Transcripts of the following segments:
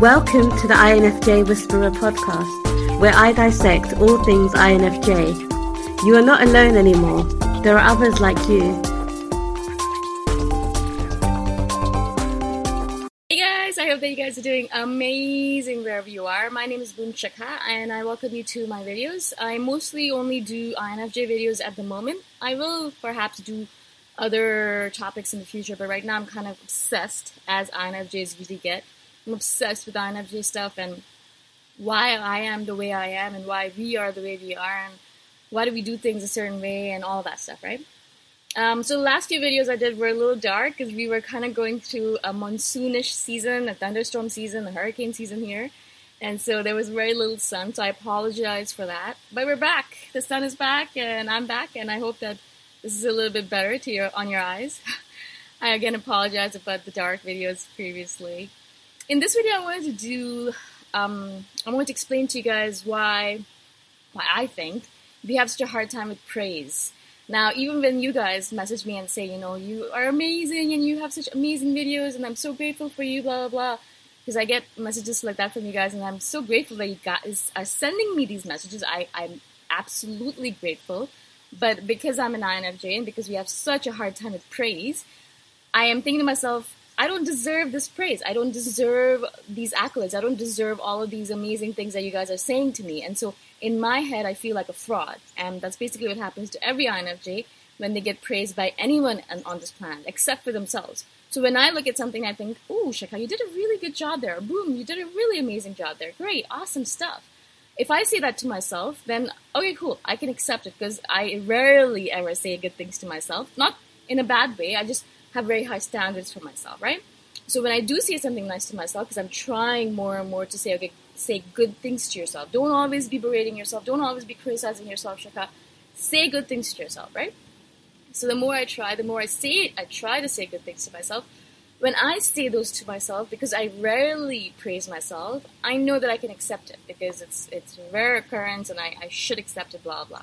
Welcome to the INFJ Whisperer podcast, where I dissect all things INFJ. You are not alone anymore. There are others like you. Hey guys, I hope that you guys are doing amazing wherever you are. My name is Boom Shikha and I welcome you to my videos. I mostly only do INFJ videos at the moment. I will perhaps do other topics in the future, but right now I'm kind of obsessed, as INFJs usually get. I'm obsessed with INFJ stuff and why I am the way I am and why we are the way we are and why do we do things a certain way and all that stuff, right? Um, so the last few videos I did were a little dark because we were kind of going through a monsoonish season, a thunderstorm season, a hurricane season here. And so there was very little sun, so I apologize for that. But we're back. The sun is back, and I'm back, and I hope that this is a little bit better to your on your eyes. I again apologize about the dark videos previously. In this video, I wanted to do, um, I wanted to explain to you guys why, why I think we have such a hard time with praise. Now, even when you guys message me and say, you know, you are amazing and you have such amazing videos and I'm so grateful for you, blah, blah, blah, because I get messages like that from you guys and I'm so grateful that you guys are sending me these messages. I, I'm absolutely grateful. But because I'm an INFJ and because we have such a hard time with praise, I am thinking to myself, I don't deserve this praise. I don't deserve these accolades. I don't deserve all of these amazing things that you guys are saying to me. And so in my head, I feel like a fraud. And that's basically what happens to every INFJ when they get praised by anyone on this planet, except for themselves. So when I look at something, I think, "Ooh, Shikha, you did a really good job there. Boom, you did a really amazing job there. Great, awesome stuff." If I say that to myself, then okay, cool, I can accept it because I rarely ever say good things to myself. Not in a bad way. I just have very high standards for myself, right? So when I do say something nice to myself, because I'm trying more and more to say, okay, say good things to yourself. Don't always be berating yourself. Don't always be criticizing yourself, Shikha. Say good things to yourself, right? So the more I try, the more I say it, I try to say good things to myself. When I say those to myself, because I rarely praise myself, I know that I can accept it because it's it's rare occurrence and I, I should accept it, blah blah.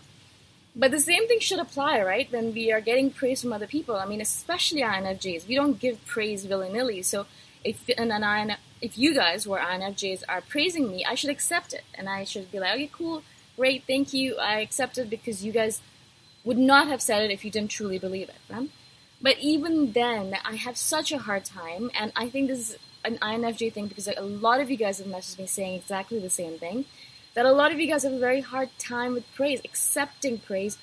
But the same thing should apply, right? When we are getting praise from other people. I mean, especially INFJs, we don't give praise willy nilly. So if an, an if you guys who are INFJs are praising me, I should accept it, and I should be like, okay, cool, great, thank you, I accept it because you guys would not have said it if you didn't truly believe it. Right? But even then, I have such a hard time, and I think this is an INFJ thing because a lot of you guys have messaged me saying exactly the same thing that a lot of you guys have a very hard time with praise, accepting praise,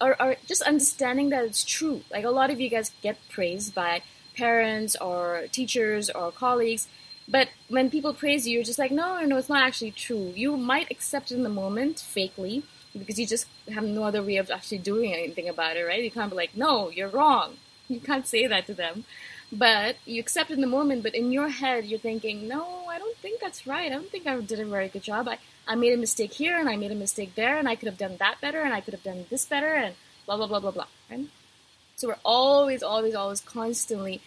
or, or just understanding that it's true. Like a lot of you guys get praised by parents or teachers or colleagues, but when people praise you, you're just like, no, no, no, it's not actually true. You might accept it in the moment, fakely, because you just have no other way of actually doing anything about it, right? You can't be like, no, you're wrong. You can't say that to them. But you accept in the moment, but in your head, you're thinking, no, I don't think that's right. I don't think I did a very good job. I, I made a mistake here and I made a mistake there and I could have done that better and I could have done this better and blah blah blah blah blah. Right? So we're always, always, always constantly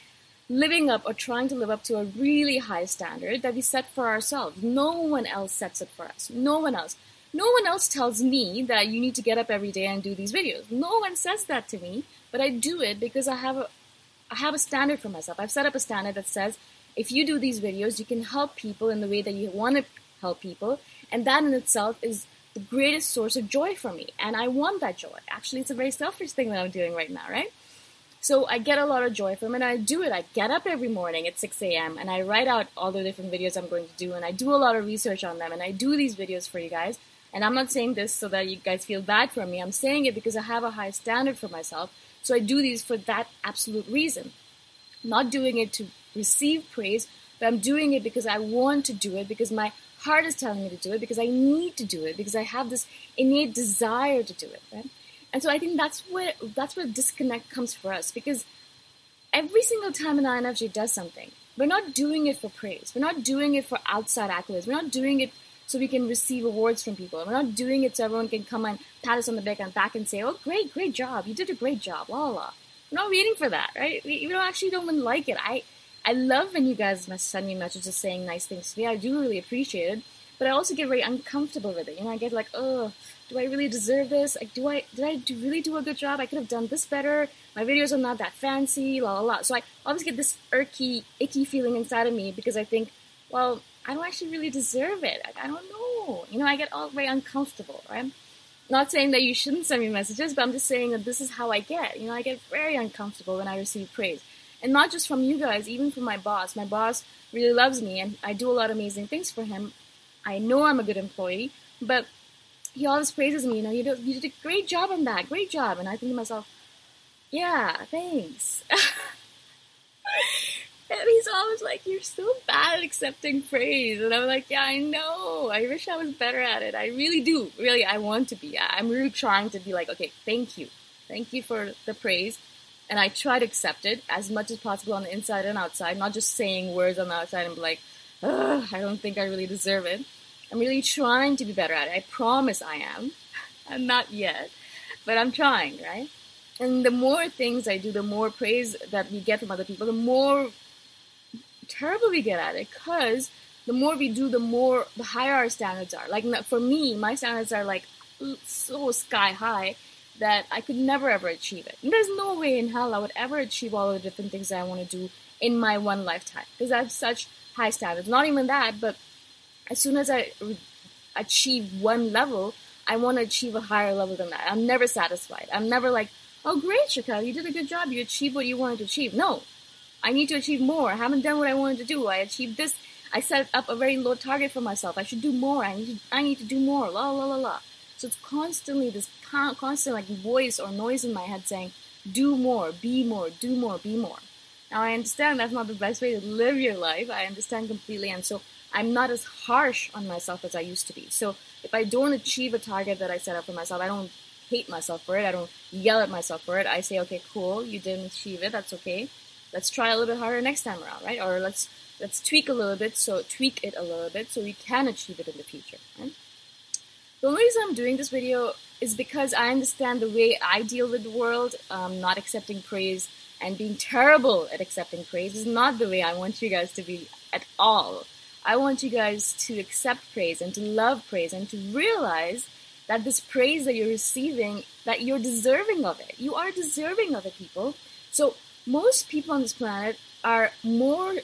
living up or trying to live up to a really high standard that we set for ourselves. No one else sets it for us. No one else. No one else tells me that you need to get up every day and do these videos. No one says that to me, but I do it because I have a I have a standard for myself. I've set up a standard that says if you do these videos, you can help people in the way that you want to help people and that in itself is the greatest source of joy for me. And I want that joy. Actually, it's a very selfish thing that I'm doing right now, right? So I get a lot of joy from it I do it. I get up every morning at 6 a.m. and I write out all the different videos I'm going to do and I do a lot of research on them and I do these videos for you guys. And I'm not saying this so that you guys feel bad for me. I'm saying it because I have a high standard for myself. So I do these for that absolute reason. not doing it to receive praise, but I'm doing it because I want to do it because my heart is telling me to do it because I need to do it because I have this innate desire to do it, right? And so I think that's where that's where disconnect comes for us because every single time an INFJ does something, we're not doing it for praise. We're not doing it for outside accolades. We're not doing it so we can receive awards from people. We're not doing it so everyone can come and pat us on the back and back and say, "Oh, great, great job! You did a great job!" La la. la. We're not waiting for that, right? We, we don't actually don't even like it. I I love when you guys send me messages saying nice things to me. I do really appreciate it, but I also get very uncomfortable with it. You know, I get like, oh, do I really deserve this? Like, do I did I do, really do a good job? I could have done this better. My videos are not that fancy, la la la. So I always get this irky, icky feeling inside of me because I think, well, I don't actually really deserve it. I, I don't know. You know, I get all very uncomfortable, right? Not saying that you shouldn't send me messages, but I'm just saying that this is how I get. You know, I get very uncomfortable when I receive praise and not just from you guys, even from my boss. My boss really loves me, and I do a lot of amazing things for him. I know I'm a good employee, but he always praises me. You know, you did, you did a great job on that, great job. And I think to myself, yeah, thanks. and he's always like, you're so bad at accepting praise. And I'm like, yeah, I know. I wish I was better at it. I really do. Really, I want to be. I'm really trying to be like, okay, thank you. Thank you for the praise and I try to accept it as much as possible on the inside and outside, not just saying words on the outside and be like, I don't think I really deserve it. I'm really trying to be better at it. I promise I am. I'm not yet, but I'm trying, right? And the more things I do, the more praise that we get from other people, the more terrible we get at it. Because the more we do, the more the higher our standards are. Like for me, my standards are like so sky high that I could never ever achieve it. And there's no way in hell I would ever achieve all the different things that I want to do in my one lifetime because I have such high standards. Not even that, but as soon as I achieve one level, I want to achieve a higher level than that. I'm never satisfied. I'm never like, oh, great, Shikha, you did a good job. You achieved what you wanted to achieve. No, I need to achieve more. I haven't done what I wanted to do. I achieved this. I set up a very low target for myself. I should do more. I need to, I need to do more. La la la la. So it's constantly this constant like voice or noise in my head saying, do more, be more, do more, be more. Now I understand that's not the best way to live your life. I understand completely. And so I'm not as harsh on myself as I used to be. So if I don't achieve a target that I set up for myself, I don't hate myself for it. I don't yell at myself for it. I say, okay, cool, you didn't achieve it. That's okay. Let's try a little bit harder next time around, right? Or let's let's tweak a little bit, so tweak it a little bit, so we can achieve it in the future. Right? The only reason I'm doing this video is because I understand the way I deal with the world, um, not accepting praise and being terrible at accepting praise is not the way I want you guys to be at all. I want you guys to accept praise and to love praise and to realize that this praise that you're receiving, that you're deserving of it. You are deserving of it, people. So most people on this planet are more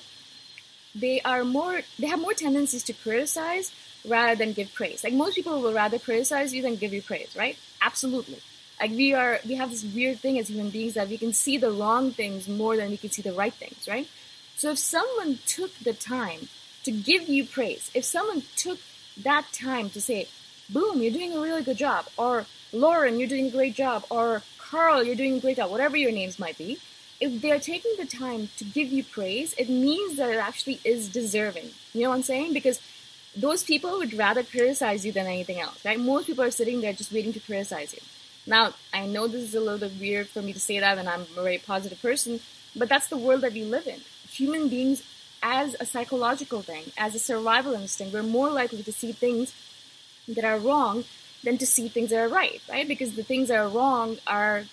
they are more they have more tendencies to criticize rather than give praise. Like most people will rather criticize you than give you praise, right? Absolutely. Like we are we have this weird thing as human beings that we can see the wrong things more than we can see the right things, right? So if someone took the time to give you praise, if someone took that time to say, boom, you're doing a really good job, or Lauren, you're doing a great job, or Carl, you're doing a great job, whatever your names might be, if they're taking the time to give you praise, it means that it actually is deserving. You know what I'm saying? Because those people would rather criticize you than anything else, right? Most people are sitting there just waiting to criticize you. Now, I know this is a little bit weird for me to say that, and I'm a very positive person, but that's the world that we live in. Human beings, as a psychological thing, as a survival instinct, we're more likely to see things that are wrong than to see things that are right, right? Because the things that are wrong are,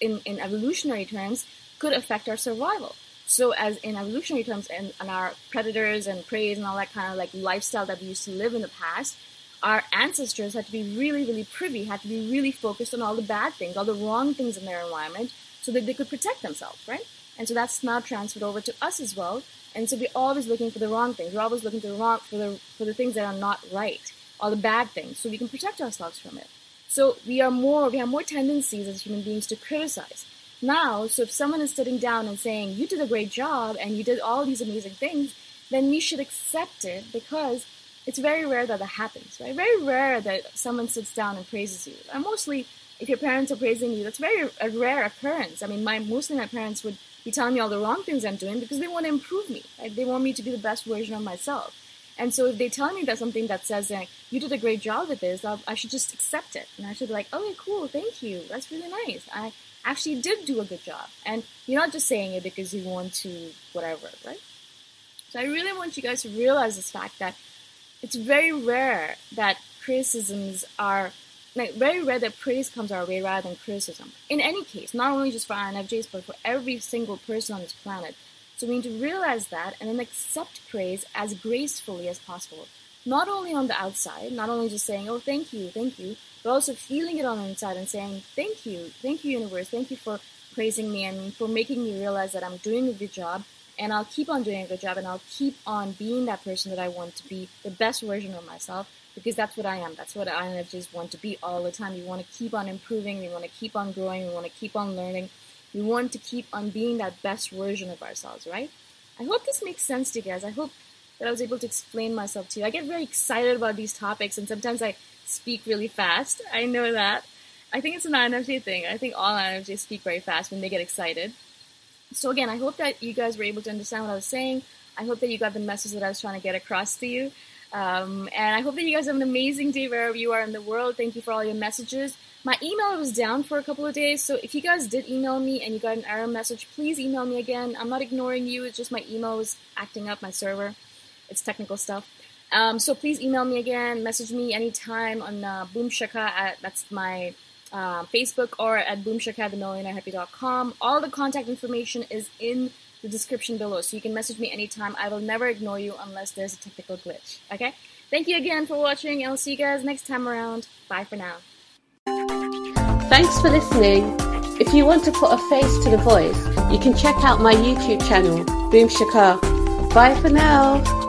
in, in evolutionary terms, could affect our survival. So, as in evolutionary terms, and, and our predators and prey and all that kind of like lifestyle that we used to live in the past, our ancestors had to be really, really privy, had to be really focused on all the bad things, all the wrong things in their environment, so that they could protect themselves, right? And so that's now transferred over to us as well. And so we're always looking for the wrong things. We're always looking for the wrong for the for the things that are not right, all the bad things, so we can protect ourselves from it. So we are more we have more tendencies as human beings to criticize. Now, so if someone is sitting down and saying, You did a great job and you did all these amazing things, then we should accept it because it's very rare that that happens, right? Very rare that someone sits down and praises you. And mostly, if your parents are praising you, that's very a rare occurrence. I mean, my mostly my parents would be telling me all the wrong things I'm doing because they want to improve me. Right? They want me to be the best version of myself. And so if they tell me that something that says like, you did a great job with this, I'll, i should just accept it. And I should be like, okay, cool, thank you. That's really nice. I actually did do a good job. And you're not just saying it because you want to whatever, right? So I really want you guys to realize this fact that it's very rare that criticisms are like very rare that praise comes our way rather than criticism. In any case, not only just for INFJs, but for every single person on this planet. So we need to realize that and then accept praise as gracefully as possible. Not only on the outside, not only just saying, oh, thank you, thank you, but also feeling it on the inside and saying, thank you, thank you, universe, thank you for praising me and for making me realize that I'm doing a good job and I'll keep on doing a good job and I'll keep on being that person that I want to be, the best version of myself, because that's what I am. That's what INFJs want to be all the time. We want to keep on improving, we want to keep on growing, we want to keep on learning, we want to keep on being that best version of ourselves, right? I hope this makes sense to you guys. I hope that I was able to explain myself to you. I get very excited about these topics and sometimes I speak really fast. I know that. I think it's an INFJ thing. I think all INFJs speak very fast when they get excited. So again, I hope that you guys were able to understand what I was saying. I hope that you got the message that I was trying to get across to you. Um, and I hope that you guys have an amazing day wherever you are in the world. Thank you for all your messages. My email was down for a couple of days, so if you guys did email me and you got an error message, please email me again. I'm not ignoring you, it's just my email was acting up, my server. It's technical stuff. Um, so please email me again, message me anytime on uh, Boomshikha at that's my uh, Facebook or at boomshikha All the contact information is in the description below, so you can message me anytime. I will never ignore you unless there's a technical glitch. Okay? Thank you again for watching, I'll see you guys next time around. Bye for now. Thanks for listening. If you want to put a face to the voice, you can check out my YouTube channel, Boom Shikha. Bye for now.